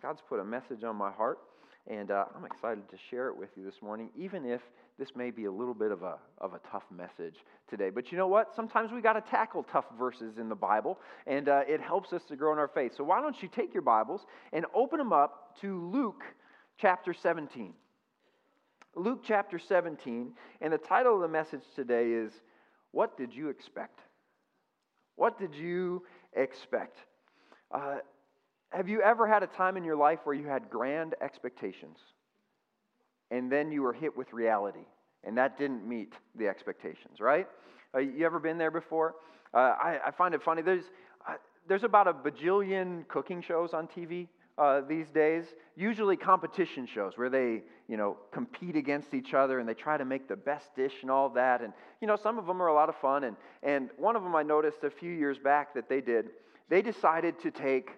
God's put a message on my heart, and uh, I'm excited to share it with you this morning, even if this may be a little bit of a, of a tough message today. But you know what? Sometimes we got to tackle tough verses in the Bible, and uh, it helps us to grow in our faith. So why don't you take your Bibles and open them up to Luke chapter 17. Luke chapter 17, and the title of the message today is What Did You Expect? What did you expect? Uh, have you ever had a time in your life where you had grand expectations and then you were hit with reality and that didn't meet the expectations, right? Uh, you ever been there before? Uh, I, I, find it funny. There's, uh, there's about a bajillion cooking shows on TV uh, these days, usually competition shows where they, you know, compete against each other and they try to make the best dish and all that. And, you know, some of them are a lot of fun. And, and one of them I noticed a few years back that they did, they decided to take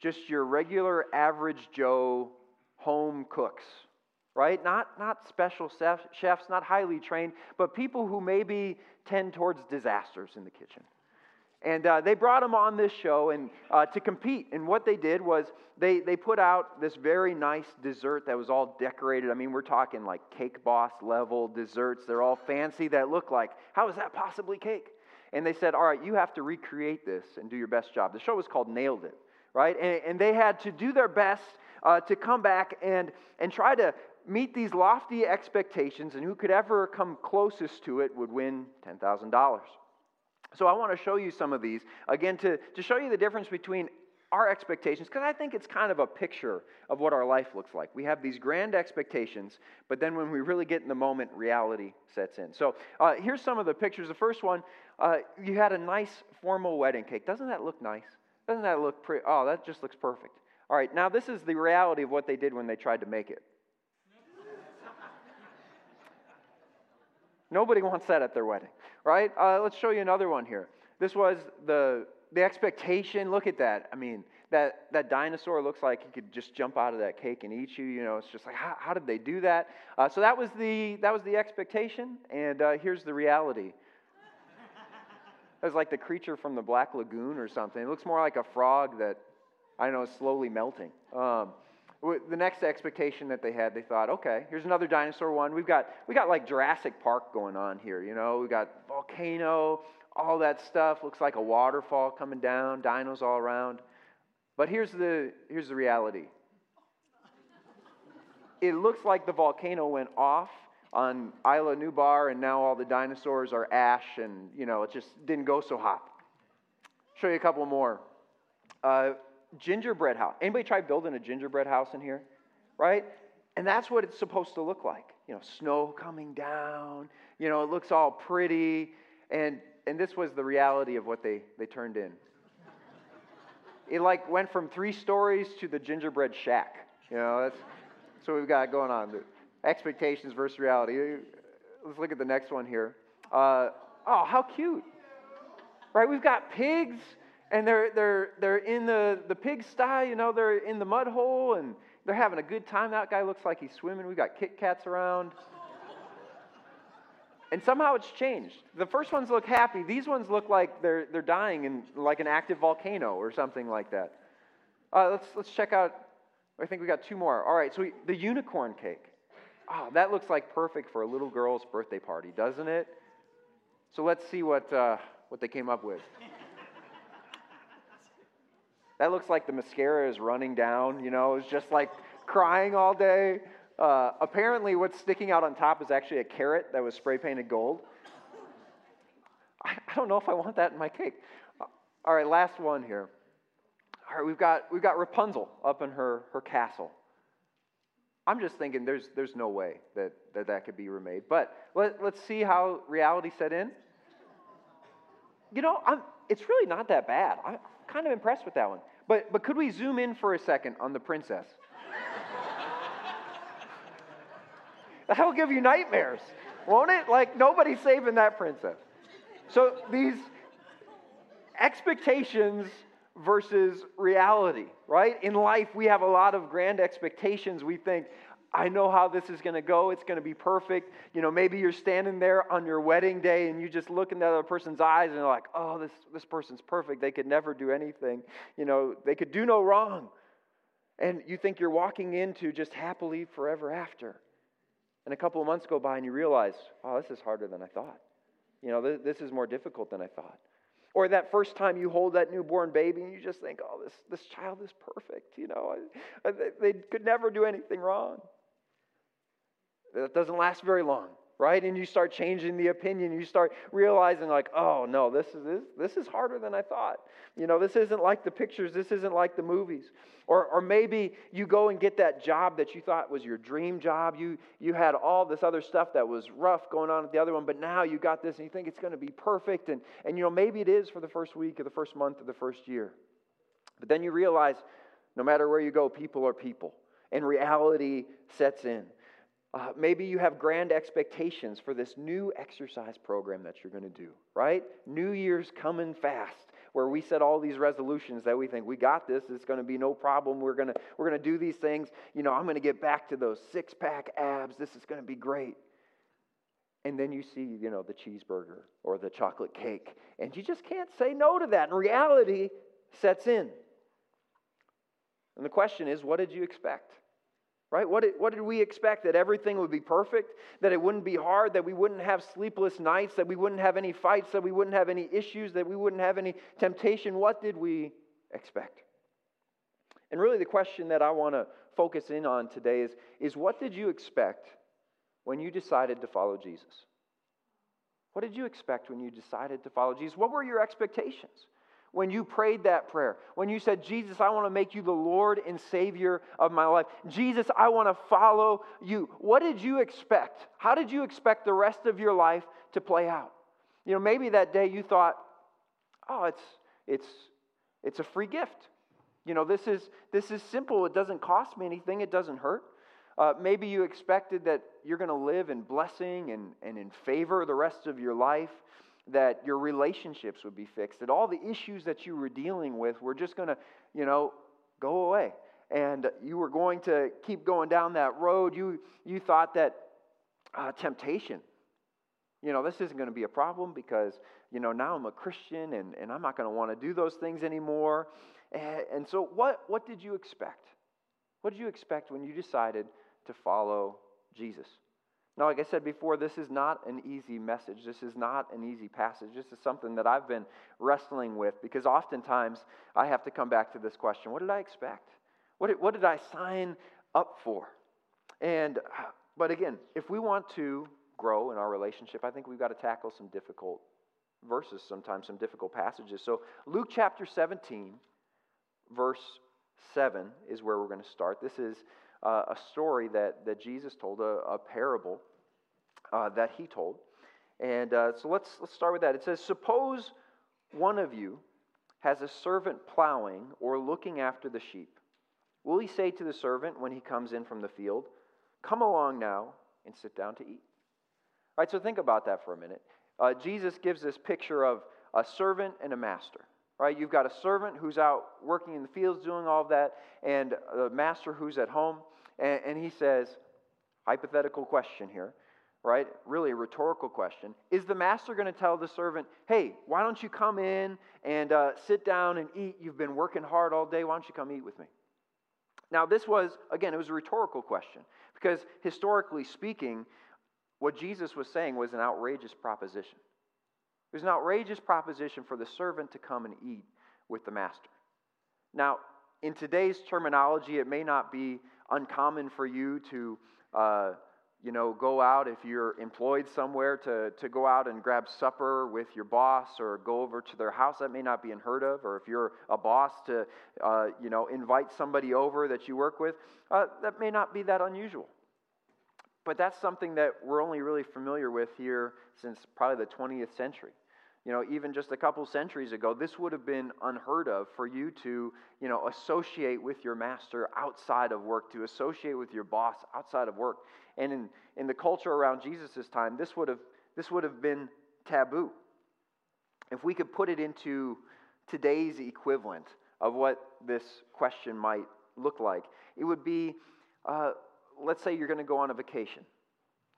just your regular average Joe home cooks, right? Not, not special chefs, not highly trained, but people who maybe tend towards disasters in the kitchen. And uh, they brought them on this show and uh, to compete. And what they did was they, they put out this very nice dessert that was all decorated. I mean, we're talking like cake boss level desserts. They're all fancy that look like, how is that possibly cake? And they said, all right, you have to recreate this and do your best job. The show was called Nailed It, right? And, and they had to do their best uh, to come back and, and try to meet these lofty expectations, and who could ever come closest to it would win $10,000. So I want to show you some of these, again, to, to show you the difference between our expectations, because I think it's kind of a picture of what our life looks like. We have these grand expectations, but then when we really get in the moment, reality sets in. So uh, here's some of the pictures. The first one, uh, you had a nice formal wedding cake. Doesn't that look nice? Doesn't that look pretty? Oh, that just looks perfect. All right, now this is the reality of what they did when they tried to make it. Nobody wants that at their wedding, right? Uh, let's show you another one here. This was the, the expectation. Look at that. I mean, that, that dinosaur looks like he could just jump out of that cake and eat you. You know, it's just like, how, how did they do that? Uh, so that was the, that was the expectation, and uh, here's the reality. It was like the creature from the Black Lagoon or something. It looks more like a frog that, I don't know, is slowly melting. Um, the next expectation that they had, they thought, okay, here's another dinosaur one. We've got, we got like Jurassic Park going on here, you know. We've got volcano, all that stuff. Looks like a waterfall coming down, dinos all around. But here's the, here's the reality. It looks like the volcano went off on Isla Nublar, and now all the dinosaurs are ash, and, you know, it just didn't go so hot. Show you a couple more. Uh, gingerbread house. Anybody try building a gingerbread house in here? Right? And that's what it's supposed to look like. You know, snow coming down, you know, it looks all pretty. And and this was the reality of what they, they turned in. It like went from three stories to the gingerbread shack. You know, that's, that's what we've got going on. Expectations versus reality. Let's look at the next one here. Uh, oh, how cute. Right? We've got pigs and they're, they're, they're in the, the pigsty, you know, they're in the mud hole and they're having a good time. That guy looks like he's swimming. We've got Kit Kats around. and somehow it's changed. The first ones look happy. These ones look like they're, they're dying in like an active volcano or something like that. Uh, let's, let's check out, I think we got two more. All right, so we, the unicorn cake. Oh, that looks like perfect for a little girl's birthday party, doesn't it? So let's see what, uh, what they came up with. That looks like the mascara is running down, you know, it's just like crying all day. Uh, apparently, what's sticking out on top is actually a carrot that was spray painted gold. I, I don't know if I want that in my cake. Uh, all right, last one here. All right, we've got, we've got Rapunzel up in her, her castle. I'm just thinking there's, there's no way that, that that could be remade. But let, let's see how reality set in. You know, I'm, it's really not that bad. I'm kind of impressed with that one. But, but could we zoom in for a second on the princess? That'll give you nightmares, won't it? Like, nobody's saving that princess. So, these expectations versus reality, right? In life, we have a lot of grand expectations. We think, I know how this is going to go. It's going to be perfect. You know, maybe you're standing there on your wedding day and you just look in the other person's eyes and you're like, oh, this, this person's perfect. They could never do anything. You know, they could do no wrong. And you think you're walking into just happily forever after. And a couple of months go by and you realize, oh, this is harder than I thought. You know, this is more difficult than I thought. Or that first time you hold that newborn baby and you just think, oh, this, this child is perfect. You know, I, they could never do anything wrong. That doesn't last very long right? And you start changing the opinion. You start realizing, like, oh no, this is this, this is harder than I thought. You know, this isn't like the pictures. This isn't like the movies. Or, or maybe you go and get that job that you thought was your dream job. You you had all this other stuff that was rough going on at the other one, but now you got this and you think it's going to be perfect. And and you know maybe it is for the first week or the first month or the first year. But then you realize, no matter where you go, people are people, and reality sets in. Uh, maybe you have grand expectations for this new exercise program that you're going to do, right? New Year's coming fast, where we set all these resolutions that we think we got this. It's going to be no problem. We're going to we're going to do these things. You know, I'm going to get back to those six pack abs. This is going to be great. And then you see, you know, the cheeseburger or the chocolate cake, and you just can't say no to that. And reality sets in. And the question is, what did you expect? Right? What did, what did we expect? That everything would be perfect? That it wouldn't be hard? That we wouldn't have sleepless nights? That we wouldn't have any fights? That we wouldn't have any issues? That we wouldn't have any temptation? What did we expect? And really, the question that I want to focus in on today is, is what did you expect when you decided to follow Jesus? What did you expect when you decided to follow Jesus? What were your expectations? When you prayed that prayer, when you said, Jesus, I want to make you the Lord and Savior of my life. Jesus, I want to follow you. What did you expect? How did you expect the rest of your life to play out? You know, maybe that day you thought, oh, it's, it's, it's a free gift. You know, this is, this is simple. It doesn't cost me anything, it doesn't hurt. Uh, maybe you expected that you're going to live in blessing and, and in favor the rest of your life that your relationships would be fixed, that all the issues that you were dealing with were just going to, you know, go away. And you were going to keep going down that road. You, you thought that uh, temptation, you know, this isn't going to be a problem because, you know, now I'm a Christian and, and I'm not going to want to do those things anymore. And, and so, what, what did you expect? What did you expect when you decided to follow Jesus? Now, like I said before, this is not an easy message. This is not an easy passage. This is something that I've been wrestling with because oftentimes I have to come back to this question What did I expect? What did, what did I sign up for? And, but again, if we want to grow in our relationship, I think we've got to tackle some difficult verses sometimes, some difficult passages. So, Luke chapter 17, verse 7 is where we're going to start. This is uh, a story that, that Jesus told, a, a parable uh, that he told. And uh, so let's, let's start with that. It says, Suppose one of you has a servant plowing or looking after the sheep. Will he say to the servant when he comes in from the field, Come along now and sit down to eat? All right, so think about that for a minute. Uh, Jesus gives this picture of a servant and a master right? You've got a servant who's out working in the fields doing all of that, and a master who's at home. And, and he says, hypothetical question here, right? Really a rhetorical question. Is the master going to tell the servant, hey, why don't you come in and uh, sit down and eat? You've been working hard all day. Why don't you come eat with me? Now, this was, again, it was a rhetorical question because historically speaking, what Jesus was saying was an outrageous proposition. It was an outrageous proposition for the servant to come and eat with the master. Now, in today's terminology, it may not be uncommon for you to, uh, you know, go out if you're employed somewhere to, to go out and grab supper with your boss or go over to their house. That may not be unheard of. Or if you're a boss to, uh, you know, invite somebody over that you work with, uh, that may not be that unusual. But that's something that we're only really familiar with here since probably the 20th century. You know, even just a couple centuries ago, this would have been unheard of for you to, you know, associate with your master outside of work, to associate with your boss outside of work. And in, in the culture around Jesus' time, this would have this would have been taboo. If we could put it into today's equivalent of what this question might look like, it would be uh, let's say you're going to go on a vacation.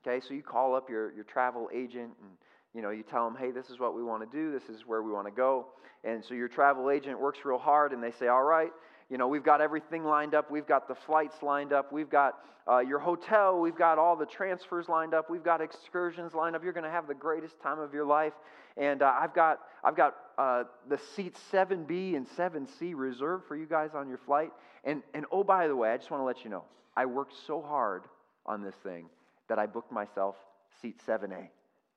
Okay, so you call up your, your travel agent and you know, you tell them, hey, this is what we want to do, this is where we want to go. And so your travel agent works real hard and they say, all right, You know, we've got everything lined up. We've got the flights lined up. We've got uh, your hotel. We've got all the transfers lined up. We've got excursions lined up. You're going to have the greatest time of your life. And uh, I've got, I've got uh, the seats 7B and 7C reserved for you guys on your flight. And, and oh, by the way, I just want to let you know, I worked so hard on this thing that I booked myself seat 7A.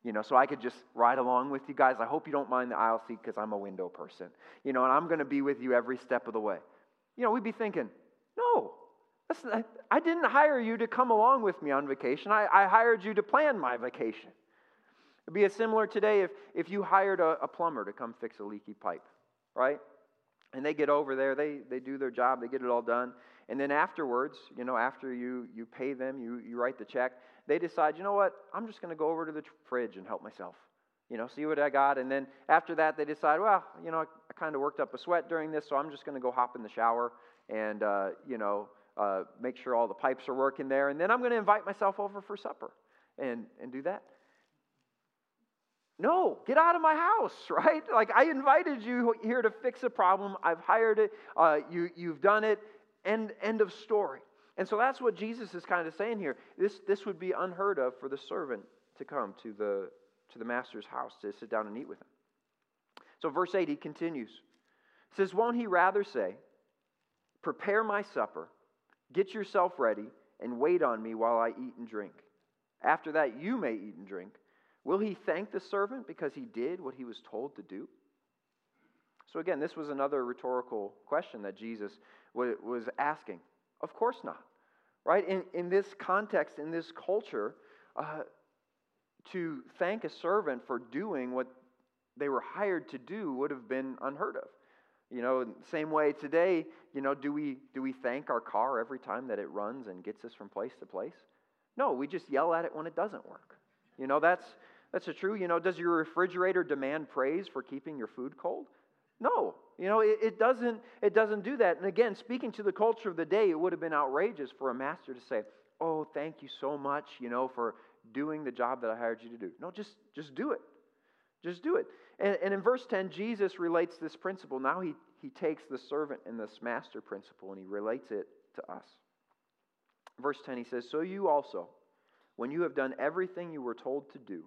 You know, so I could just ride along with you guys. I hope you don't mind the aisle seat because I'm a window person. You know, and I'm going to be with you every step of the way. You know, we'd be thinking, no, not, I didn't hire you to come along with me on vacation. I, I hired you to plan my vacation. It'd be a similar today if, if you hired a, a plumber to come fix a leaky pipe, right? And they get over there, they, they do their job, they get it all done. And then afterwards, you know, after you, you pay them, you, you write the check, they decide, you know what, I'm just going to go over to the fridge and help myself. You know, see what I got. And then after that, they decide, well, you know, I, I kind of worked up a sweat during this, so I'm just going to go hop in the shower and, uh, you know, uh, make sure all the pipes are working there. And then I'm going to invite myself over for supper and, and do that. No, get out of my house, right? Like I invited you here to fix a problem. I've hired it. Uh, you, you've done it. End, end of story. And so that's what Jesus is kind of saying here. This, this would be unheard of for the servant to come to the, to the master's house to sit down and eat with him. So, verse 8, he continues. Says, Won't he rather say, Prepare my supper, get yourself ready, and wait on me while I eat and drink? After that, you may eat and drink. Will he thank the servant because he did what he was told to do? So, again, this was another rhetorical question that Jesus was asking. Of course not. Right? In, in this context, in this culture, uh, to thank a servant for doing what they were hired to do would have been unheard of. You know, same way today, you know, do we, do we thank our car every time that it runs and gets us from place to place? No, we just yell at it when it doesn't work. You know, that's, that's a true. You know, does your refrigerator demand praise for keeping your food cold? No, you know, it, it, doesn't, it doesn't do that. And again, speaking to the culture of the day, it would have been outrageous for a master to say, Oh, thank you so much, you know, for doing the job that I hired you to do. No, just, just do it. Just do it. And, and in verse 10, Jesus relates this principle. Now he, he takes the servant and this master principle and he relates it to us. Verse 10, he says, So you also, when you have done everything you were told to do,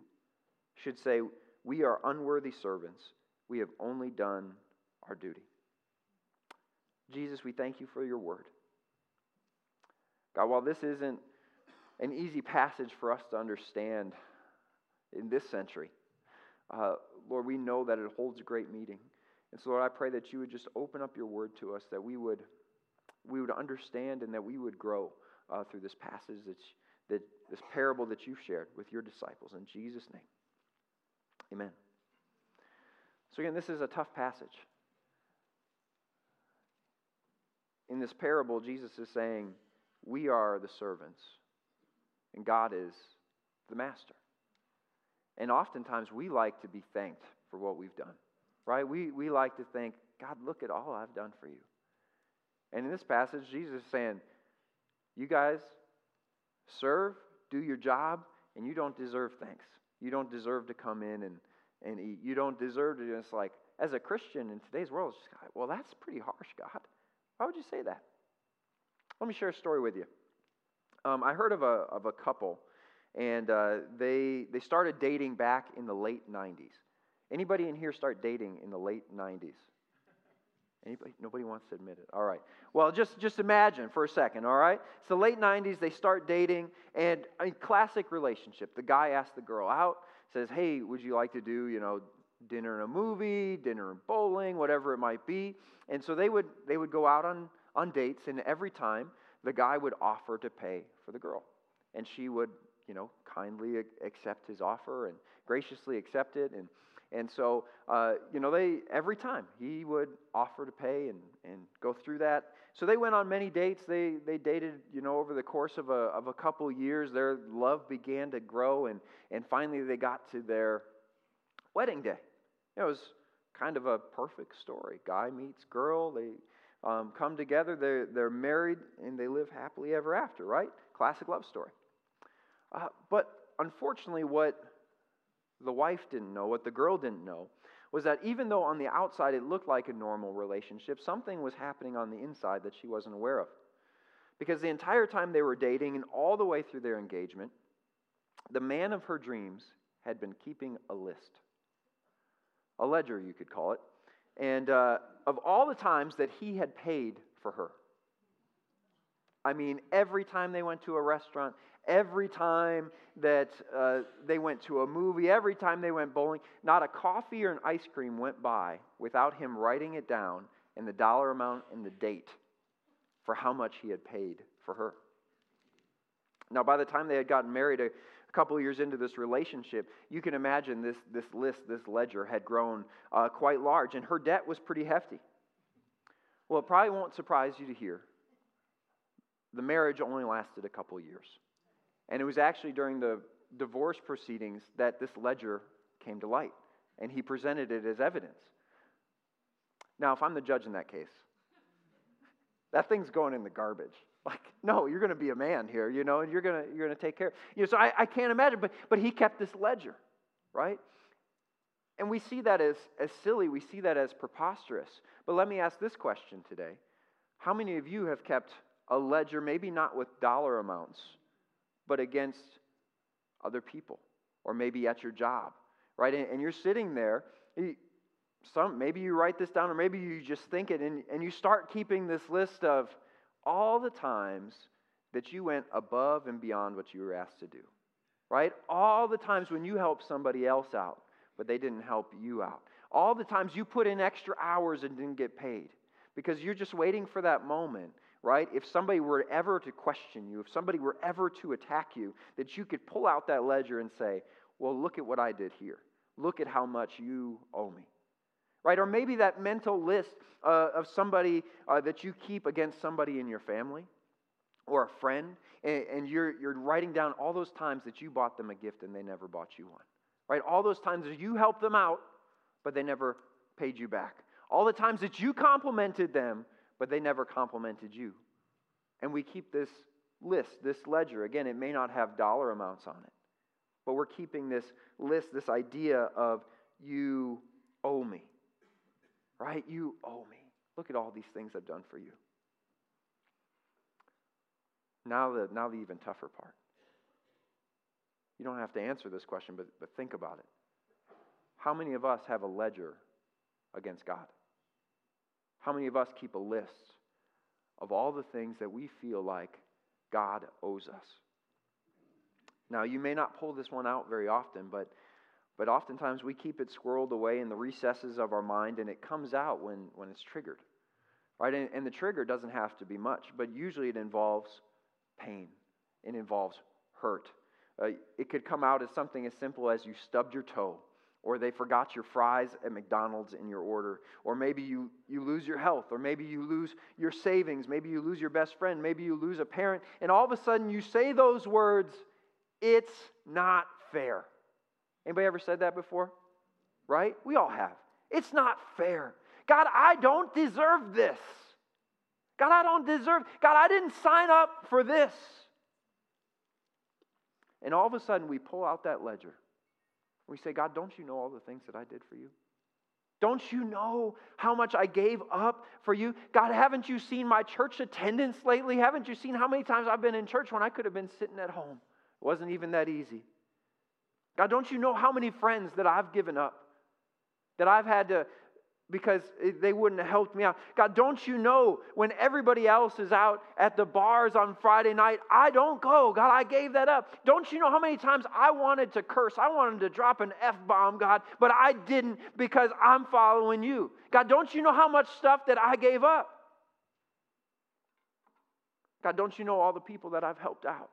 should say, We are unworthy servants. We have only done our duty. Jesus, we thank you for your word. God, while this isn't an easy passage for us to understand in this century, uh, Lord, we know that it holds great meaning. And so, Lord, I pray that you would just open up your word to us, that we would, we would understand and that we would grow uh, through this passage, that, that, this parable that you've shared with your disciples. In Jesus' name, amen. So, again, this is a tough passage. In this parable, Jesus is saying, We are the servants, and God is the master. And oftentimes we like to be thanked for what we've done, right? We, we like to think, God, look at all I've done for you. And in this passage, Jesus is saying, You guys serve, do your job, and you don't deserve thanks. You don't deserve to come in and, and eat. You don't deserve to just like, as a Christian in today's world, it's just, well, that's pretty harsh, God. Why would you say that? Let me share a story with you. Um, I heard of a, of a couple, and uh, they, they started dating back in the late 90s. Anybody in here start dating in the late 90s? Anybody? Nobody wants to admit it. All right. Well, just, just imagine for a second, all right? It's the late 90s, they start dating, and a classic relationship. The guy asks the girl out, says, hey, would you like to do, you know, dinner and a movie, dinner and bowling, whatever it might be. And so they would, they would go out on, on dates, and every time the guy would offer to pay for the girl. And she would, you know, kindly accept his offer and graciously accept it. And, and so, uh, you know, they every time he would offer to pay and, and go through that. So they went on many dates. They, they dated, you know, over the course of a, of a couple years. Their love began to grow, and, and finally they got to their wedding day. It was kind of a perfect story. Guy meets girl, they um, come together, they're, they're married, and they live happily ever after, right? Classic love story. Uh, but unfortunately, what the wife didn't know, what the girl didn't know, was that even though on the outside it looked like a normal relationship, something was happening on the inside that she wasn't aware of. Because the entire time they were dating and all the way through their engagement, the man of her dreams had been keeping a list, a ledger, you could call it, and uh, of all the times that he had paid for her. I mean, every time they went to a restaurant, every time that uh, they went to a movie, every time they went bowling, not a coffee or an ice cream went by without him writing it down and the dollar amount and the date for how much he had paid for her. Now, by the time they had gotten married, a, couple years into this relationship, you can imagine this, this list, this ledger had grown uh, quite large, and her debt was pretty hefty. Well, it probably won't surprise you to hear the marriage only lasted a couple years. And it was actually during the divorce proceedings that this ledger came to light, and he presented it as evidence. Now, if I'm the judge in that case, that thing's going in the garbage. Like, no, you're going to be a man here, you know, and you're going to you're going to take care. You know, so I, I can't imagine, but but he kept this ledger, right? And we see that as as silly. We see that as preposterous. But let me ask this question today: How many of you have kept a ledger, maybe not with dollar amounts, but against other people, or maybe at your job, right? And, and you're sitting there. Some, maybe you write this down, or maybe you just think it, and, and you start keeping this list of all the times that you went above and beyond what you were asked to do, right? All the times when you helped somebody else out, but they didn't help you out. All the times you put in extra hours and didn't get paid because you're just waiting for that moment right? If somebody were ever to question you, if somebody were ever to attack you, that you could pull out that ledger and say, well, look at what I did here. Look at how much you owe me. Right? Or maybe that mental list uh, of somebody uh, that you keep against somebody in your family or a friend, and, and you're, you're writing down all those times that you bought them a gift and they never bought you one. Right? All those times that you helped them out, but they never paid you back. All the times that you complimented them, but they never complimented you. And we keep this list, this ledger. Again, it may not have dollar amounts on it, but we're keeping this list, this idea of you owe me. Right? You owe me. Look at all these things I've done for you. Now the, now the even tougher part. You don't have to answer this question, but, but think about it. How many of us have a ledger against God? How many of us keep a list of all the things that we feel like God owes us? Now, you may not pull this one out very often, but, but oftentimes we keep it squirreled away in the recesses of our mind, and it comes out when, when it's triggered. Right? And, and the trigger doesn't have to be much, but usually it involves pain, it involves hurt. Uh, it could come out as something as simple as you stubbed your toe or they forgot your fries at McDonald's in your order, or maybe you, you lose your health, or maybe you lose your savings, maybe you lose your best friend, maybe you lose a parent, and all of a sudden you say those words, it's not fair. Anybody ever said that before? Right? We all have. It's not fair. God, I don't deserve this. God, I don't deserve. God, I didn't sign up for this. And all of a sudden we pull out that ledger we say, God, don't you know all the things that I did for you? Don't you know how much I gave up for you? God, haven't you seen my church attendance lately? Haven't you seen how many times I've been in church when I could have been sitting at home? It wasn't even that easy. God, don't you know how many friends that I've given up? That I've had to because they wouldn't have helped me out. God, don't you know when everybody else is out at the bars on Friday night, I don't go. God, I gave that up. Don't you know how many times I wanted to curse? I wanted to drop an F bomb, God, but I didn't because I'm following you. God, don't you know how much stuff that I gave up? God, don't you know all the people that I've helped out?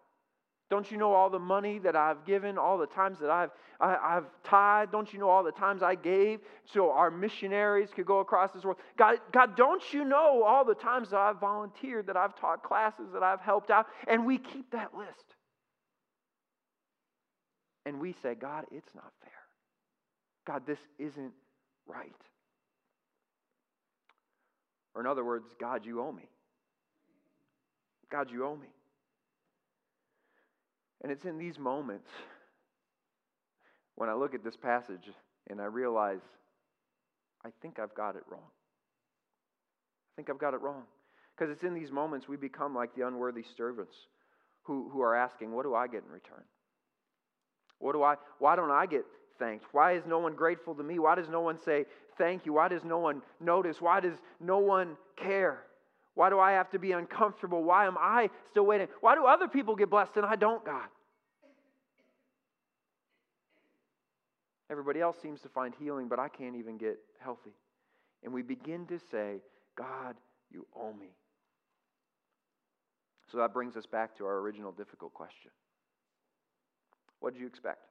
Don't you know all the money that I've given, all the times that I've, I, have i have tithed? Don't you know all the times I gave so our missionaries could go across this world? God, God, don't you know all the times that I've volunteered, that I've taught classes, that I've helped out? And we keep that list. And we say, God, it's not fair. God, this isn't right. Or in other words, God, you owe me. God, you owe me. And it's in these moments when I look at this passage and I realize I think I've got it wrong. I think I've got it wrong. Because it's in these moments we become like the unworthy servants who, who are asking, What do I get in return? What do I, why don't I get thanked? Why is no one grateful to me? Why does no one say thank you? Why does no one notice? Why does no one care? Why do I have to be uncomfortable? Why am I still waiting? Why do other people get blessed and I don't, God? Everybody else seems to find healing, but I can't even get healthy. And we begin to say, God, you owe me. So that brings us back to our original difficult question What did you expect?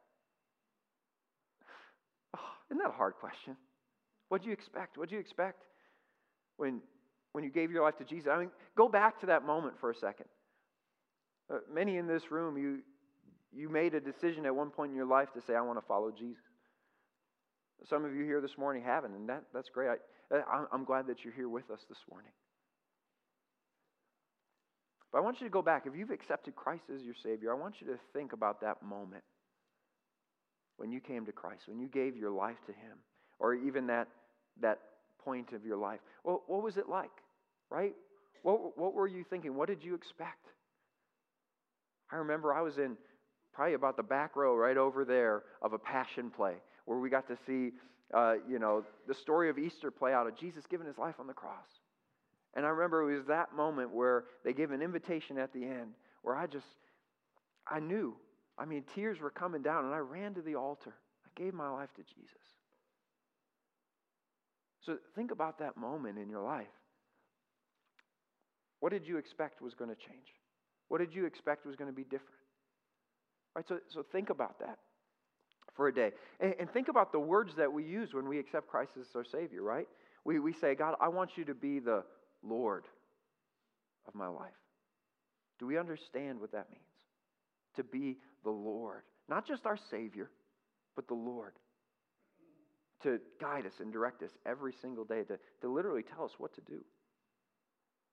Oh, isn't that a hard question? What did you expect? What did you expect when, when you gave your life to Jesus? I mean, go back to that moment for a second. Uh, many in this room, you, you made a decision at one point in your life to say, I want to follow Jesus. Some of you here this morning haven't, and that, that's great. I, I'm glad that you're here with us this morning. But I want you to go back. If you've accepted Christ as your Savior, I want you to think about that moment when you came to Christ, when you gave your life to Him, or even that, that point of your life. Well, what was it like, right? What, what were you thinking? What did you expect? I remember I was in probably about the back row right over there of a passion play where we got to see, uh, you know, the story of Easter play out of Jesus giving his life on the cross. And I remember it was that moment where they gave an invitation at the end where I just, I knew. I mean, tears were coming down, and I ran to the altar. I gave my life to Jesus. So think about that moment in your life. What did you expect was going to change? What did you expect was going to be different? Right? So, so think about that for a day. And, and think about the words that we use when we accept Christ as our Savior, right? We, we say, God, I want you to be the Lord of my life. Do we understand what that means? To be the Lord. Not just our Savior, but the Lord. To guide us and direct us every single day, to, to literally tell us what to do.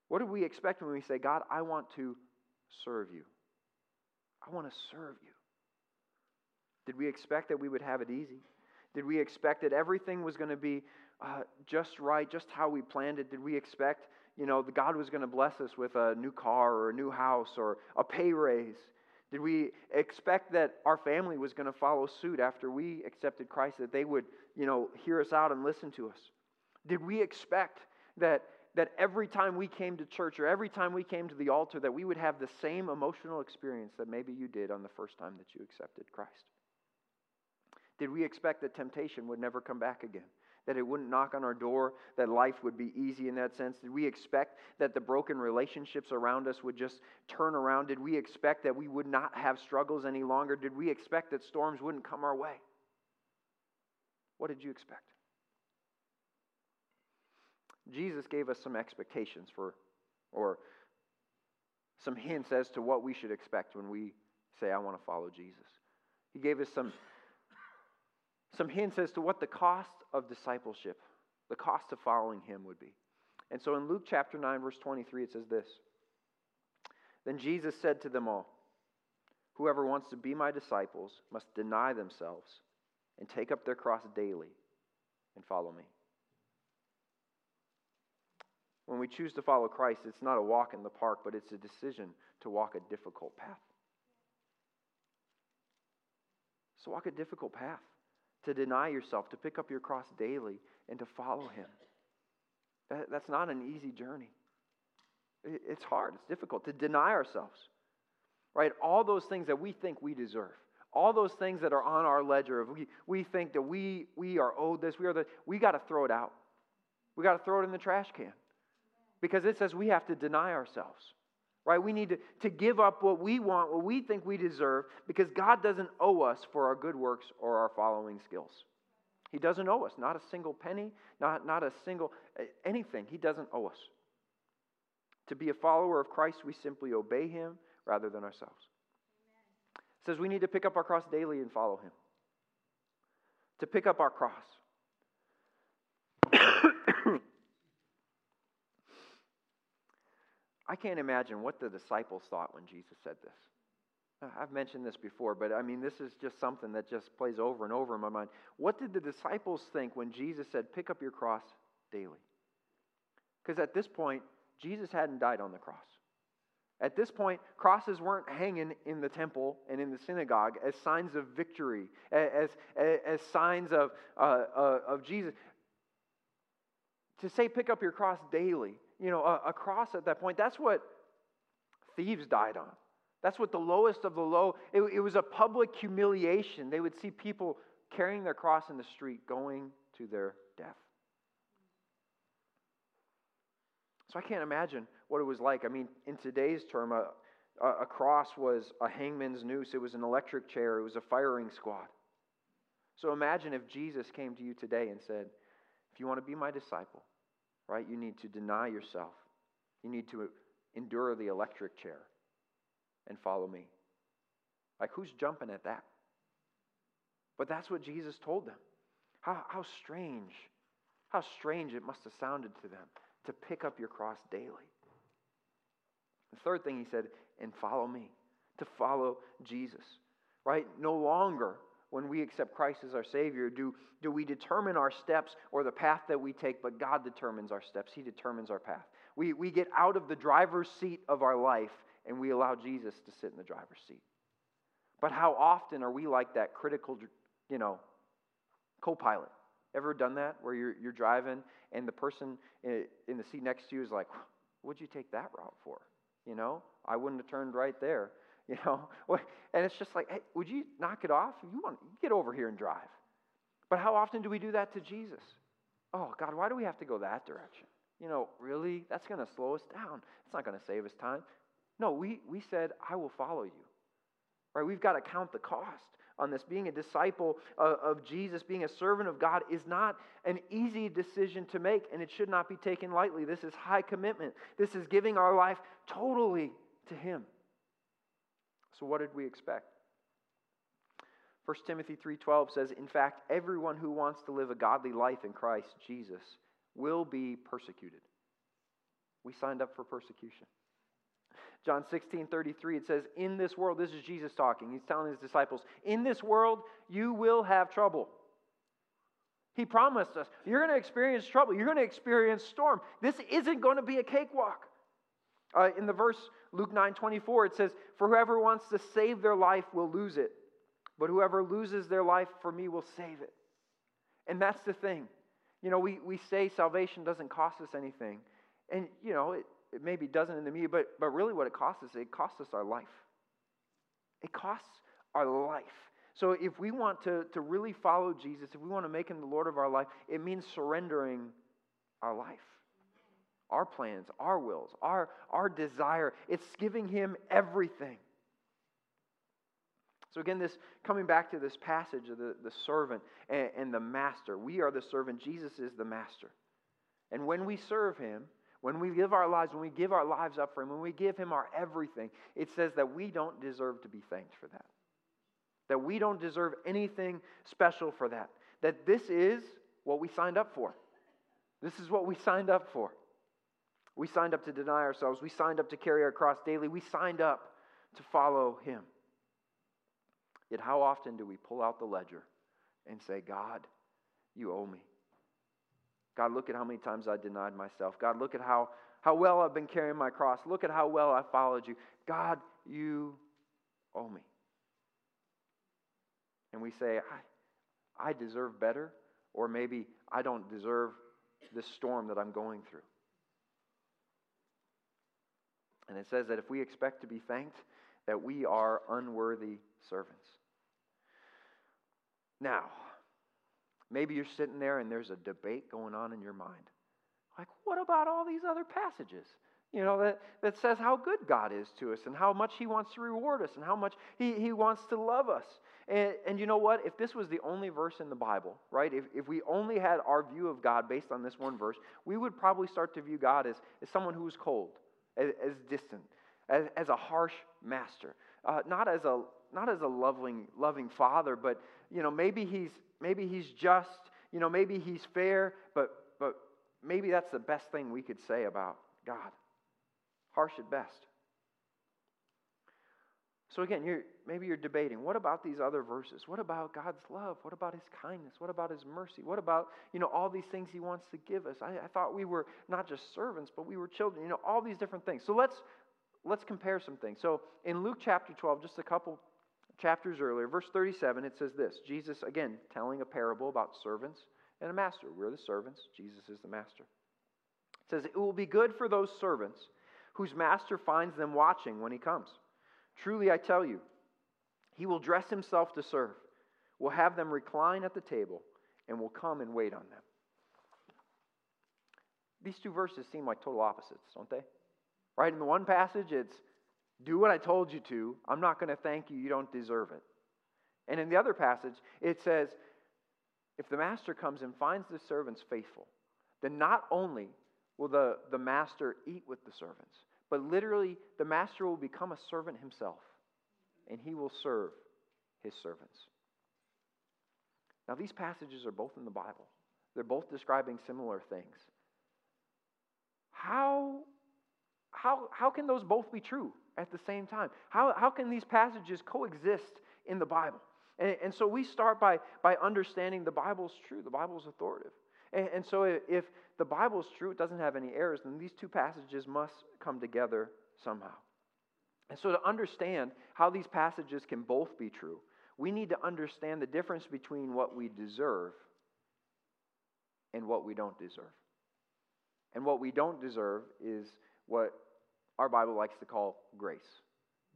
What do we expect when we say, God, I want to serve you? I want to serve you. Did we expect that we would have it easy? Did we expect that everything was going to be uh, just right, just how we planned it? Did we expect, you know, that God was going to bless us with a new car or a new house or a pay raise? Did we expect that our family was going to follow suit after we accepted Christ, that they would, you know, hear us out and listen to us? Did we expect that, that every time we came to church or every time we came to the altar that we would have the same emotional experience that maybe you did on the first time that you accepted Christ? Did we expect that temptation would never come back again? That it wouldn't knock on our door, that life would be easy in that sense? Did we expect that the broken relationships around us would just turn around? Did we expect that we would not have struggles any longer? Did we expect that storms wouldn't come our way? What did you expect? Jesus gave us some expectations for, or some hints as to what we should expect when we say, I want to follow Jesus. He gave us some some hints as to what the cost of discipleship, the cost of following him would be. And so in Luke chapter 9, verse 23, it says this Then Jesus said to them all, Whoever wants to be my disciples must deny themselves and take up their cross daily and follow me. When we choose to follow Christ, it's not a walk in the park, but it's a decision to walk a difficult path. So, walk a difficult path to deny yourself, to pick up your cross daily, and to follow Him. That, that's not an easy journey. It, it's hard, it's difficult to deny ourselves, right? All those things that we think we deserve. All those things that are on our ledger, of we, we think that we, we are owed this, we are the, we got to throw it out. We got to throw it in the trash can because it says we have to deny ourselves right? We need to, to give up what we want, what we think we deserve, because God doesn't owe us for our good works or our following skills. He doesn't owe us, not a single penny, not, not a single anything. He doesn't owe us. To be a follower of Christ, we simply obey Him rather than ourselves. It says we need to pick up our cross daily and follow Him. To pick up our cross. I can't imagine what the disciples thought when Jesus said this. I've mentioned this before, but I mean, this is just something that just plays over and over in my mind. What did the disciples think when Jesus said, Pick up your cross daily? Because at this point, Jesus hadn't died on the cross. At this point, crosses weren't hanging in the temple and in the synagogue as signs of victory, as, as, as signs of, uh, uh, of Jesus. To say, pick up your cross daily, you know, a, a cross at that point, that's what thieves died on. That's what the lowest of the low, it, it was a public humiliation. They would see people carrying their cross in the street going to their death. So I can't imagine what it was like. I mean, in today's term, a, a cross was a hangman's noose, it was an electric chair, it was a firing squad. So imagine if Jesus came to you today and said, If you want to be my disciple, right, you need to deny yourself. You need to endure the electric chair and follow me. Like, who's jumping at that? But that's what Jesus told them. How, how strange, how strange it must have sounded to them to pick up your cross daily. The third thing he said, and follow me, to follow Jesus, right? No longer when we accept Christ as our Savior do, do we determine our steps or the path that we take, but God determines our steps. He determines our path. We, we get out of the driver's seat of our life and we allow Jesus to sit in the driver's seat. But how often are we like that critical, you know, co pilot? Ever done that where you're, you're driving and the person in, in the seat next to you is like, What'd you take that route for? You know, I wouldn't have turned right there. You know, and it's just like, hey, would you knock it off? You want get over here and drive. But how often do we do that to Jesus? Oh God, why do we have to go that direction? You know, really? That's going to slow us down. It's not going to save us time. No, we, we said, I will follow you. Right? We've got to count the cost on this. Being a disciple of, of Jesus, being a servant of God, is not an easy decision to make, and it should not be taken lightly. This is high commitment. This is giving our life totally to Him. So, what did we expect? 1 Timothy 3:12 says, "In fact, everyone who wants to live a godly life in Christ Jesus will be persecuted." We signed up for persecution. John 16, 33, it says, In this world, this is Jesus talking. He's telling his disciples, In this world, you will have trouble. He promised us, You're going to experience trouble. You're going to experience storm. This isn't going to be a cakewalk. Uh, in the verse, Luke 9, 24, it says, For whoever wants to save their life will lose it, but whoever loses their life for me will save it. And that's the thing. You know, we, we say salvation doesn't cost us anything. And, you know, it, it maybe doesn't in the media, but, but really what it costs us, it costs us our life. It costs our life. So if we want to, to really follow Jesus, if we want to make him the Lord of our life, it means surrendering our life, our plans, our wills, our, our desire. It's giving him everything. So again, this coming back to this passage of the, the servant and, and the master. We are the servant, Jesus is the master. And when we serve him, when we live our lives, when we give our lives up for Him, when we give Him our everything, it says that we don't deserve to be thanked for that. That we don't deserve anything special for that. That this is what we signed up for. This is what we signed up for. We signed up to deny ourselves. We signed up to carry our cross daily. We signed up to follow Him. Yet, how often do we pull out the ledger and say, God, you owe me? God, look at how many times I denied myself. God, look at how, how well I've been carrying my cross. Look at how well I followed you. God, you owe me. And we say, I, I deserve better, or maybe I don't deserve this storm that I'm going through. And it says that if we expect to be thanked, that we are unworthy servants. Now, Maybe you're sitting there and there's a debate going on in your mind. Like, what about all these other passages? You know, that, that says how good God is to us and how much He wants to reward us and how much He, he wants to love us. And, and you know what? If this was the only verse in the Bible, right? If, if we only had our view of God based on this one verse, we would probably start to view God as, as someone who is cold, as, as distant, as, as a harsh master. Uh, not as a not as a loving loving father, but you know maybe he's maybe he's just, you know, maybe he's fair, but, but maybe that's the best thing we could say about God. Harsh at best. So again, you're, maybe you're debating, what about these other verses? What about God's love? What about his kindness? What about his mercy? What about, you know, all these things he wants to give us? I, I thought we were not just servants, but we were children, you know, all these different things. So let's let's compare some things. So in Luke chapter 12, just a couple chapters earlier, verse 37, it says this. Jesus, again, telling a parable about servants and a master. We're the servants, Jesus is the master. It says, It will be good for those servants whose master finds them watching when he comes. Truly, I tell you, he will dress himself to serve, will have them recline at the table, and will come and wait on them. These two verses seem like total opposites, don't they? Right? In the one passage, it's do what I told you to. I'm not going to thank you. You don't deserve it. And in the other passage, it says, if the master comes and finds the servants faithful, then not only will the, the master eat with the servants, but literally, the master will become a servant himself, and he will serve his servants. Now, these passages are both in the Bible, they're both describing similar things. How, how, how can those both be true at the same time? How, how can these passages coexist in the Bible? And, and so we start by, by understanding the Bible's true, the Bible's authoritative. And, and so if the Bible is true, it doesn't have any errors, then these two passages must come together somehow. And so to understand how these passages can both be true, we need to understand the difference between what we deserve and what we don't deserve. And what we don't deserve is what our Bible likes to call grace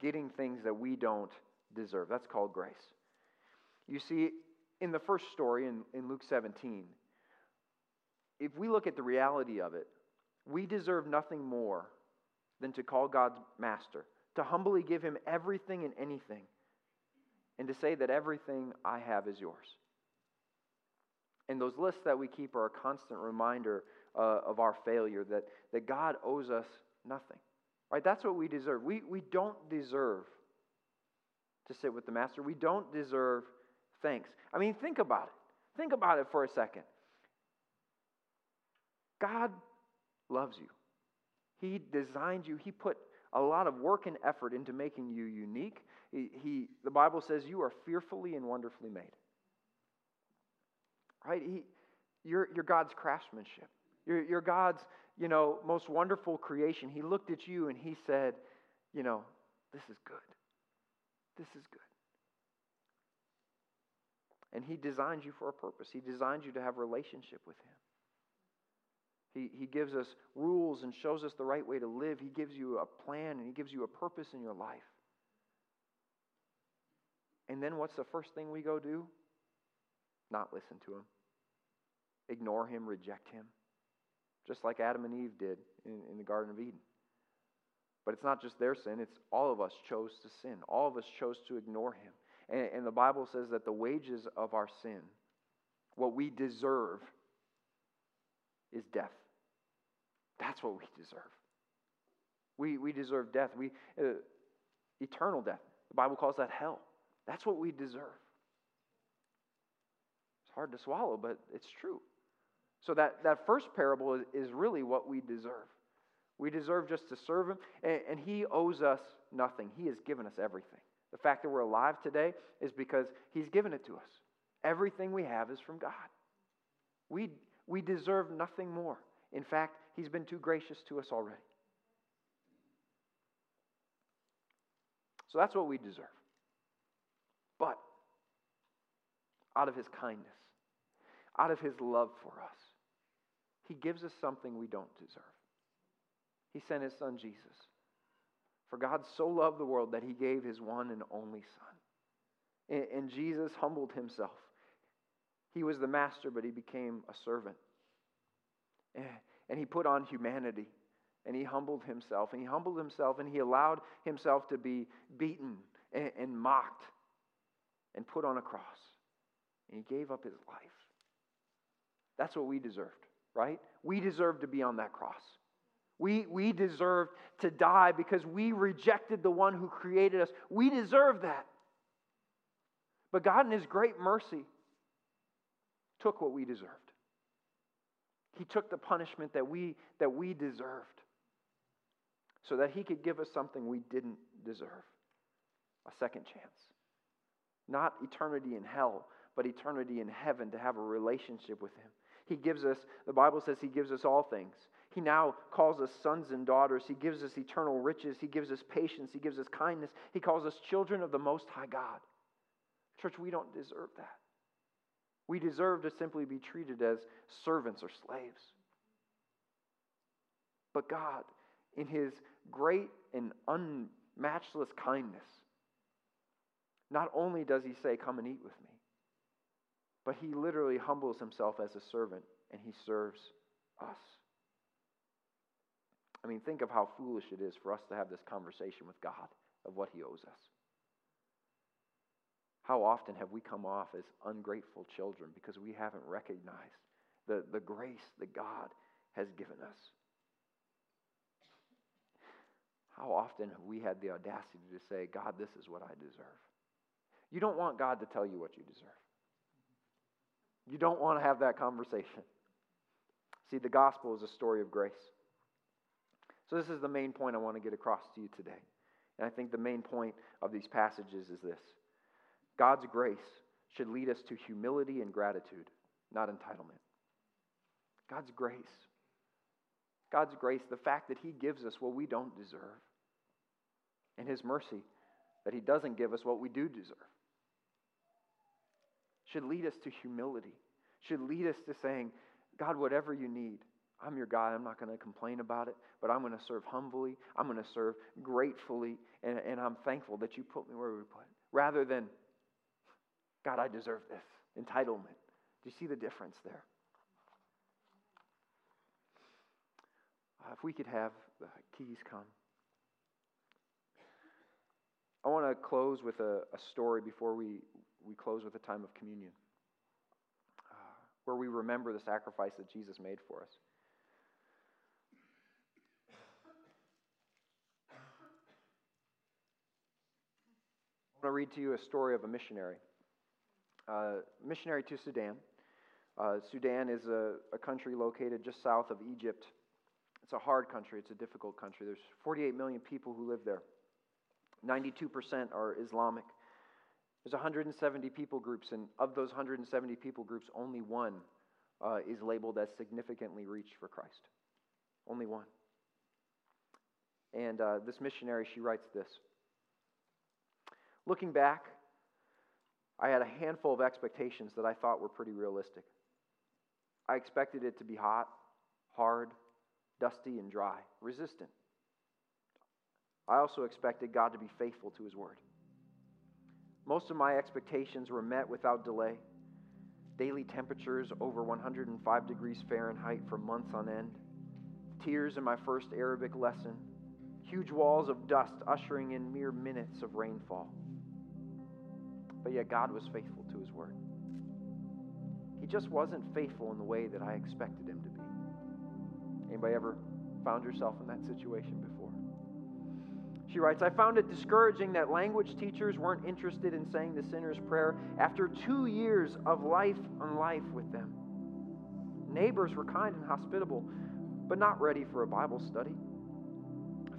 getting things that we don't deserve. That's called grace. You see, in the first story in, in Luke 17, if we look at the reality of it, we deserve nothing more than to call God's master, to humbly give him everything and anything, and to say that everything I have is yours. And those lists that we keep are a constant reminder uh, of our failure, that, that God owes us nothing. Right? That's what we deserve. We, we don't deserve to sit with the master. We don't deserve thanks. I mean, think about it. Think about it for a second. God loves you. He designed you. He put a lot of work and effort into making you unique. He, he, the Bible says you are fearfully and wonderfully made. Right? He, you're, you're God's craftsmanship. You're, you're God's, you know, most wonderful creation. He looked at you and he said, you know, this is good. This is good. And he designed you for a purpose. He designed you to have relationship with him. He, he gives us rules and shows us the right way to live. He gives you a plan and He gives you a purpose in your life. And then what's the first thing we go do? Not listen to Him, ignore Him, reject Him, just like Adam and Eve did in, in the Garden of Eden. But it's not just their sin, it's all of us chose to sin. All of us chose to ignore Him. And, and the Bible says that the wages of our sin, what we deserve, is death. That's what we deserve. We, we deserve death. We, uh, eternal death. The Bible calls that hell. That's what we deserve. It's hard to swallow, but it's true. So that, that first parable is, really what we deserve. We deserve just to serve Him, and, and He owes us nothing. He has given us everything. The fact that we're alive today is because He's given it to us. Everything we have is from God. We, we deserve nothing more. In fact, He's been too gracious to us already. So that's what we deserve. But out of His kindness, out of His love for us, He gives us something we don't deserve. He sent His Son Jesus. For God so loved the world that He gave His one and only Son. And, Jesus humbled Himself. He was the master, but He became a servant. And and he put on humanity and he humbled himself and he humbled himself and he allowed himself to be beaten and, and, mocked and put on a cross. And he gave up his life. That's what we deserved right? We deserved to be on that cross. We, we deserve to die because we rejected the one who created us. We deserve that. But god in his great mercy took what we deserved he took the punishment that we, that we deserved so that he could give us something we didn't deserve. a second chance. Not eternity in hell, but eternity in heaven to have a relationship with Him. He gives us, the Bible says He gives us all things. He now calls us sons and daughters. He gives us eternal riches. He gives us patience. He gives us kindness. He calls us children of the Most High God. Church, we don't deserve that. We deserve to simply be treated as servants or slaves. But God, in His great and unmatchless kindness, not only does He say, Come and eat with me, but He literally humbles Himself as a servant and He serves us. I mean, think of how foolish it is for us to have this conversation with God of what He owes us. How often have we come off as ungrateful children because we haven't recognized the, the grace that God has given us? How often have we had the audacity to say, God, this is what I deserve? You don't want God to tell you what you deserve. You don't want to have that conversation. See, the gospel is a story of grace. So, this is the main point I want to get across to you today. And I think the main point of these passages is this God's grace should lead us to humility and gratitude, not entitlement. God's grace. God's grace, the fact that He gives us what we don't deserve, and His mercy that He doesn't give us what we do deserve, should lead us to humility, should lead us to saying, God, whatever you need, I'm your God. I'm not going to complain about it, but I'm going to serve humbly. I'm going to serve gratefully, and, and I'm thankful that you put me where we put. Rather than, God, I deserve this. Entitlement. Do you see the difference there? Uh, if we could have the keys come. I want to close with a, a story before we, we close with a time of communion, uh, where we remember the sacrifice that Jesus made for us. I want to read to you a story of a missionary. Uh, missionary to Sudan. Uh, Sudan is a, a country located just south of Egypt. It's a hard country, it's a difficult country. There's 48 million people who live there, 92% are Islamic. There's 170 people groups, and of those 170 people groups, only one uh, is labeled as significantly reached for Christ. Only one. And uh, this missionary, she writes this Looking back, I had a handful of expectations that I thought were pretty realistic. I expected it to be hot, hard, dusty, and dry, resistant. I also expected God to be faithful to His word. Most of my expectations were met without delay. Daily temperatures over 105 degrees Fahrenheit for months on end, tears in my first Arabic lesson, huge walls of dust ushering in mere minutes of rainfall. But yet God was faithful to his word. He just wasn't faithful in the way that I expected him to be. Anybody ever found yourself in that situation before? She writes, I found it discouraging that language teachers weren't interested in saying the sinner's prayer after two years of life on life with them. Neighbors were kind and hospitable, but not ready for a Bible study.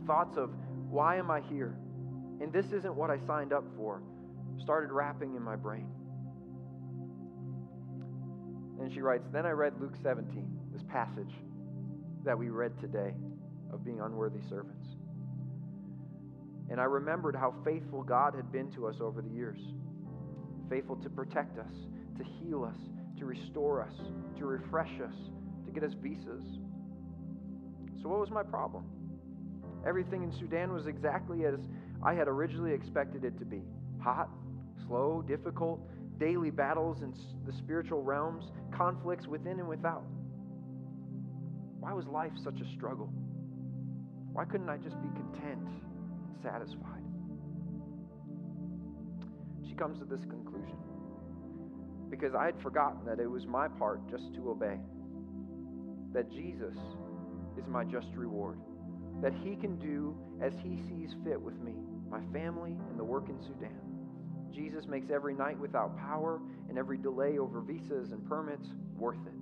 Thoughts of, why am I here? And this isn't what I signed up for started wrapping in my brain. And she writes, Then I read Luke 17, this passage that we read today of being unworthy servants. And I remembered how faithful God had been to us over the years faithful to protect us, to heal us, to restore us, to refresh us, to get us visas. So, what was my problem? Everything in Sudan was exactly as I had originally expected it to be hot, slow, difficult, daily battles in the spiritual realms, conflicts within and without. Why was life such a struggle? Why couldn't I just be content and satisfied? She comes to this conclusion because I had forgotten that it was my part just to obey, that Jesus is my just reward, that He can do as He sees fit with me, my family, and the work in Sudan. Jesus makes every night without power and every delay over visas and permits worth it.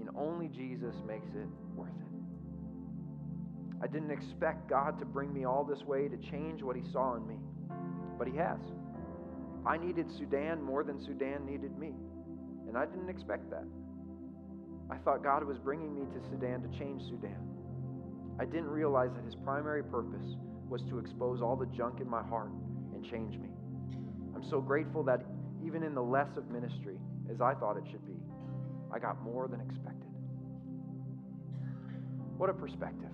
And only Jesus makes it worth it. I didn't expect God to bring me all this way to change what He saw in me, but He has. I needed Sudan more than Sudan needed me, and I didn't expect that. I thought God was bringing me to Sudan to change Sudan. I didn't realize that His primary purpose was to expose all the junk in my heart and change me. So grateful that even in the less of ministry, as I thought it should be, I got more than expected. What a perspective.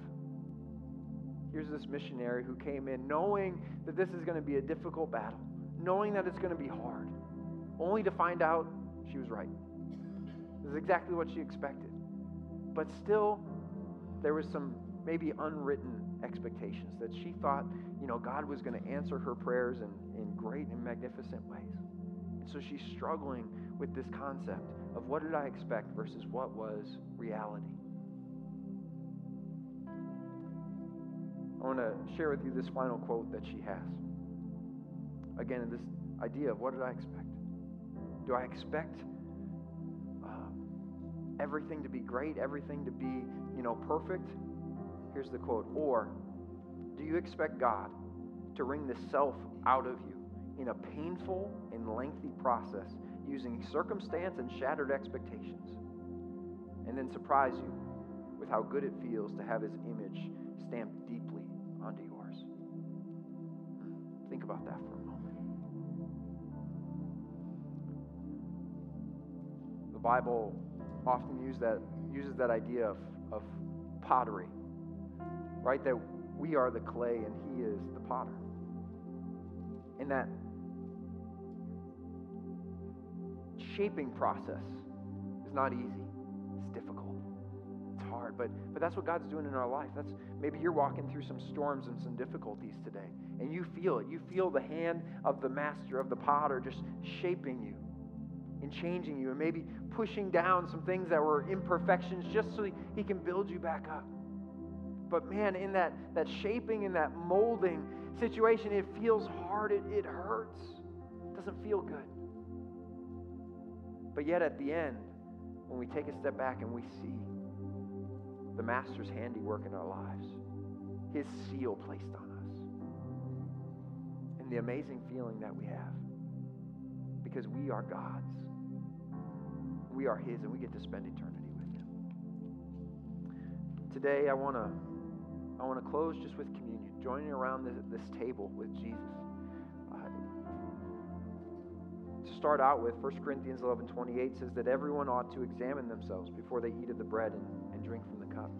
Here's this missionary who came in knowing that this is going to be a difficult battle, knowing that it's going to be hard, only to find out she was right. This is exactly what she expected. But still, there was some maybe unwritten expectations that she thought, you know, God was going to answer her prayers in, in great and magnificent ways. And so she's struggling with this concept of what did I expect versus what was reality. I want to share with you this final quote that she has. Again, this idea of what did I expect? Do I expect um, everything to be great, everything to be, you know, perfect? Here's the quote. Or do you expect God to wring the self out of you in a painful and lengthy process using circumstance and shattered expectations, and then surprise you with how good it feels to have His image stamped deeply onto yours? Hmm, think about that for a moment. The Bible often that, uses that idea of, of pottery, right? That we are the clay and He is the potter. And that shaping process is not easy. It's difficult. It's hard. But but that's what God's doing in our life. That's maybe you're walking through some storms and some difficulties today. And you feel it. You feel the hand of the master, of the potter, just shaping you and changing you and maybe pushing down some things that were imperfections just so he can build you back up. But man, in that, that shaping and that molding situation, it feels hard. It, it hurts. It doesn't feel good. But yet at the end, when we take a step back and we see the Master's handiwork in our lives, His seal placed on us, and the amazing feeling that we have because we are God's. We are His, and we get to spend eternity with Him. Today, I want to I want to close just with communion, joining around this, this table with Jesus to start out with, 1 Corinthians 11 28 says that everyone ought to examine themselves before they eat of the bread and, and drink from the cup.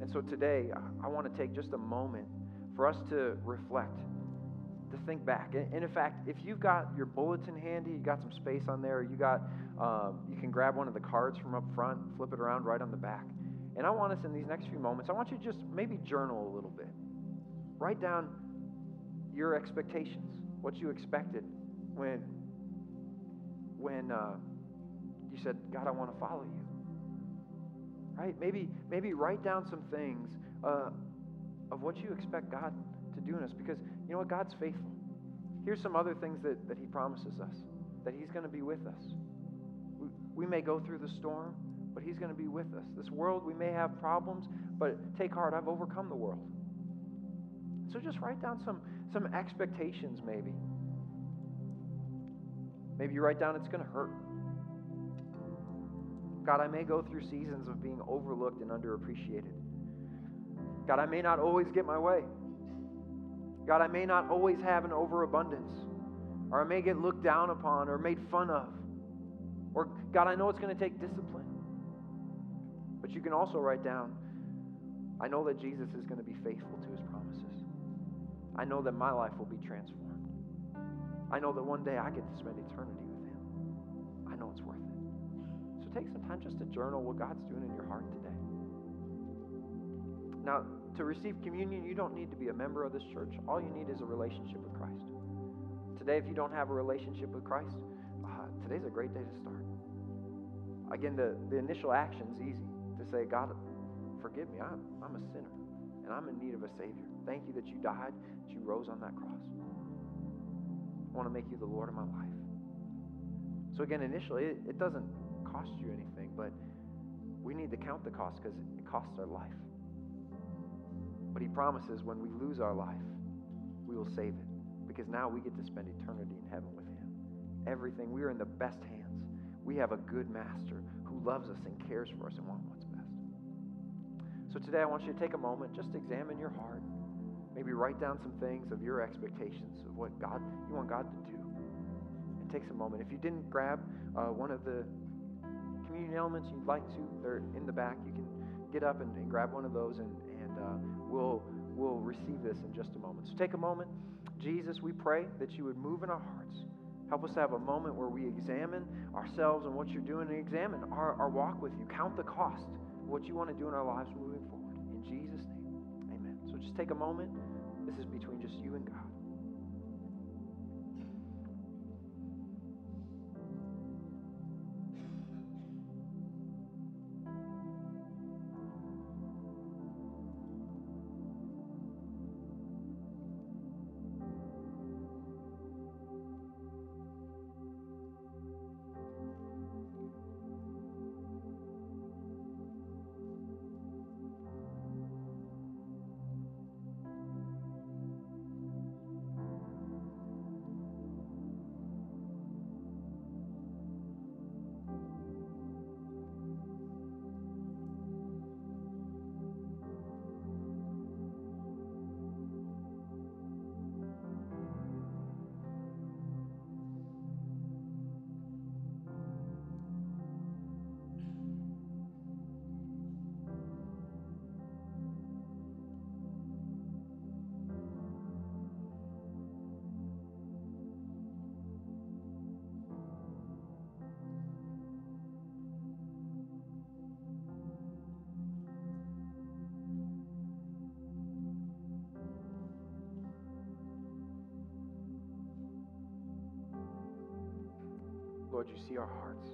And so today, I, I want to take just a moment for us to reflect, to think back. And, and, in fact, if you've got your bulletin handy, you got some space on there, you got, um, you can grab one of the cards from up front, flip it around right on the back. And I want us in these next few moments, I want you to just maybe journal a little bit. Write down your expectations, what you expected when when uh, you said, God, I want to follow you. Right? Maybe, maybe write down some things uh, of what you expect God to do in us because you know what? God's faithful. Here's some other things that, that He promises us that He's going to be with us. We, we may go through the storm, but He's going to be with us. This world, we may have problems, but take heart, I've overcome the world. So just write down some, some expectations, maybe, Maybe you write down it's going to hurt. God, I may go through seasons of being overlooked and underappreciated. God, I may not always get my way. God, I may not always have an overabundance. Or I may get looked down upon or made fun of. Or, God, I know it's going to take discipline. But you can also write down, I know that Jesus is going to be faithful to his promises. I know that my life will be transformed. I know that one day I get to spend eternity with Him. I know it's worth it. So take some time just to journal what God's doing in your heart today. Now, to receive communion, you don't need to be a member of this church. All you need is a relationship with Christ. Today, if you don't have a relationship with Christ, uh, today's a great day to start. Again, the, the initial action is easy say, God, forgive me. I'm, I'm a sinner and I'm in need of a Savior. Thank you that you died, that you rose on that cross. I want to make you the Lord of my life. So, again, initially, it, it doesn't cost you anything, but we need to count the cost because it costs our life. But He promises when we lose our life, we will save it because now we get to spend eternity in heaven with Him. Everything, we are in the best hands. We have a good master who loves us and cares for us and wants. So today I want you to take a moment, just examine your heart. Maybe write down some things of your expectations of what God you want God to do. And take some moment. If you didn't grab uh, one of the communion elements you'd like to, they're in the back. You can get up and, and grab one of those, and, and uh, we'll we'll receive this in just a moment. So take a moment. Jesus, we pray that you would move in our hearts. Help us to have a moment where we examine ourselves and what you're doing and examine our, our walk with you. Count the cost what you want to do in our lives moving just take a moment. This is between just you and God. Lord, you see our hearts.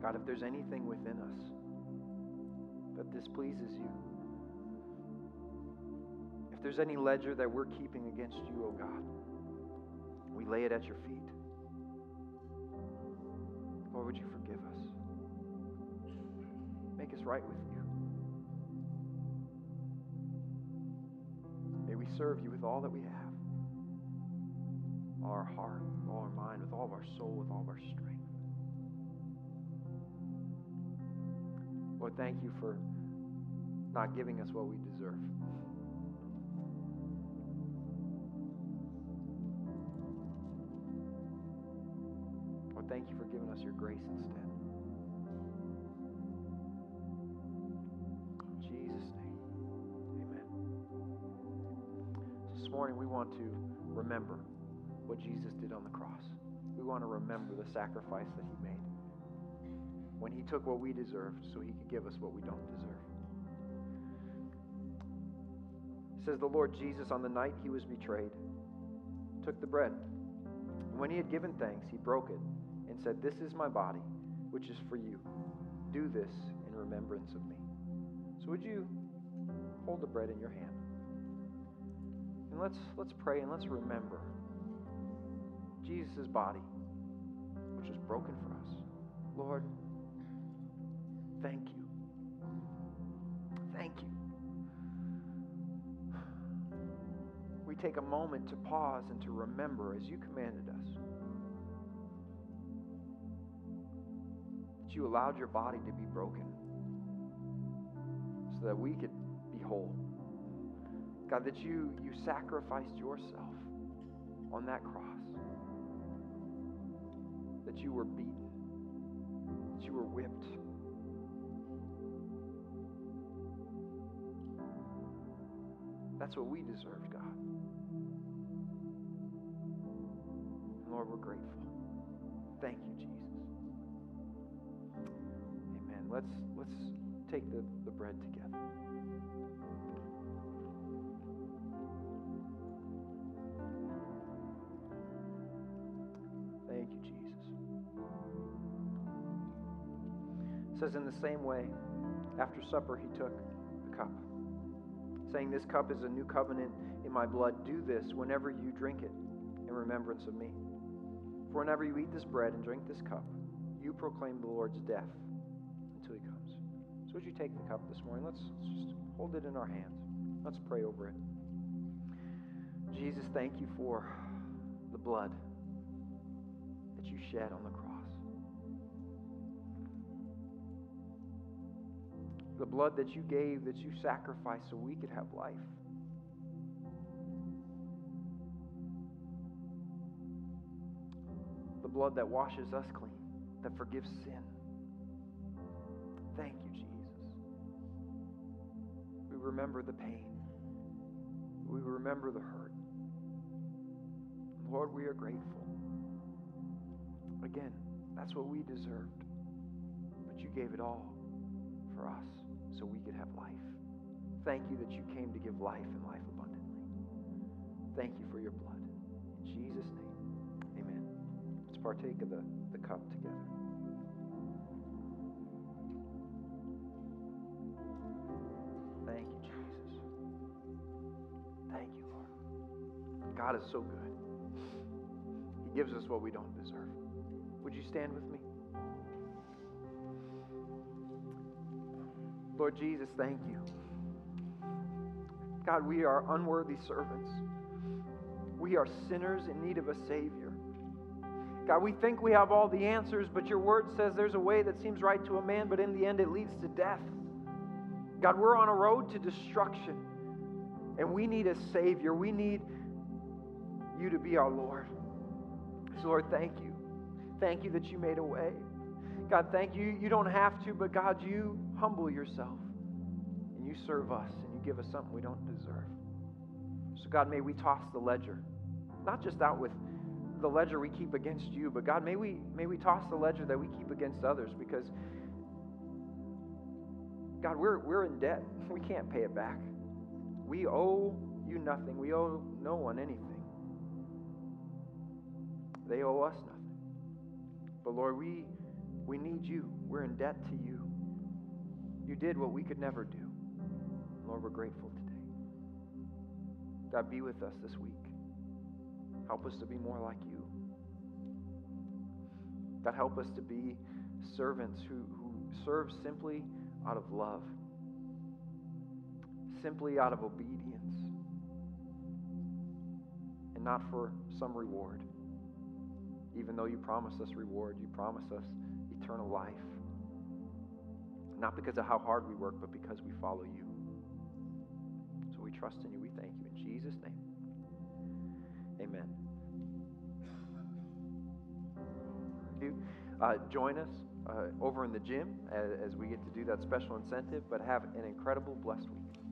God, if there's anything within us that displeases you, if there's any ledger that we're keeping against you, oh God, we lay it at your feet. Lord, would you forgive us? Make us right with you. May we serve you with all that we have our soul, with all our strength. Lord, thank you for not giving us what we deserve. Lord, thank you for giving us your grace instead. In Jesus' name, amen. This morning we want to remember what Jesus did on the cross. Want to remember the sacrifice that he made when he took what we deserved so he could give us what we don't deserve. It says the Lord Jesus on the night he was betrayed took the bread. And when he had given thanks, he broke it and said, This is my body, which is for you. Do this in remembrance of me. So would you hold the bread in your hand? And let's let's pray and let's remember Jesus' body, which was broken for us. Lord, thank you. Thank you. We take a moment to pause and to remember as you commanded us that you allowed your body to be broken so that we could be whole. God, that you, you sacrificed yourself on that cross that you were beaten, that you were whipped. That's what we deserved, God. And Lord, we're grateful. Thank you, Jesus. Amen. Let's let's take the, the bread together. Says, In the same way, after supper, he took the cup, saying, This cup is a new covenant in my blood. Do this whenever you drink it in remembrance of me. For whenever you eat this bread and drink this cup, you proclaim the Lord's death until he comes. So, would you take the cup this morning? Let's, let's just hold it in our hands. Let's pray over it. Jesus, thank you for the blood that you shed on the cross. The blood that you gave, that you sacrificed so we could have life. The blood that washes us clean, that forgives sin. Thank you, Jesus. We remember the pain. We remember the hurt. Lord, we are grateful. Again, that's what we deserved. But you gave it all for us so we could have life. Thank you that you came to give life and life abundantly. Thank you for your blood. In Jesus' name, amen. Let's partake of the, the cup together. Thank you, Jesus. Thank you, Lord. God is so good. He gives us what we don't deserve. Would you stand with me? Lord Jesus, thank you. God, we are unworthy servants. We are sinners in need of a Savior. God, we think we have all the answers, but your word says there's a way that seems right to a man, but in the end it leads to death. God, we're on a road to destruction, and we need a Savior. We need you to be our Lord. So, Lord, thank you. Thank you that you made a way. God, thank you. You don't have to, but God, you humble yourself and you serve us and you give us something we don't deserve. So, God, may we toss the ledger, not just out with the ledger we keep against you, but God, may we, may we toss the ledger that we keep against others because, God, we're, we're in debt. We can't pay it back. We owe you nothing, we owe no one anything. They owe us nothing. But Lord, we, we need you. We're in debt to you. You did what we could never do. Lord, we're grateful today. God, be with us this week. Help us to be more like you. God, help us to be servants who, who serve simply out of love, simply out of obedience, and not for some reward. Even though you promise us reward, you promise us eternal life. Not because of how hard we work, but because we follow you. So we trust in you. We thank you. In Jesus' name. Amen. You uh, join us uh, over in the gym as, as we get to do that special incentive, but have an incredible, blessed week.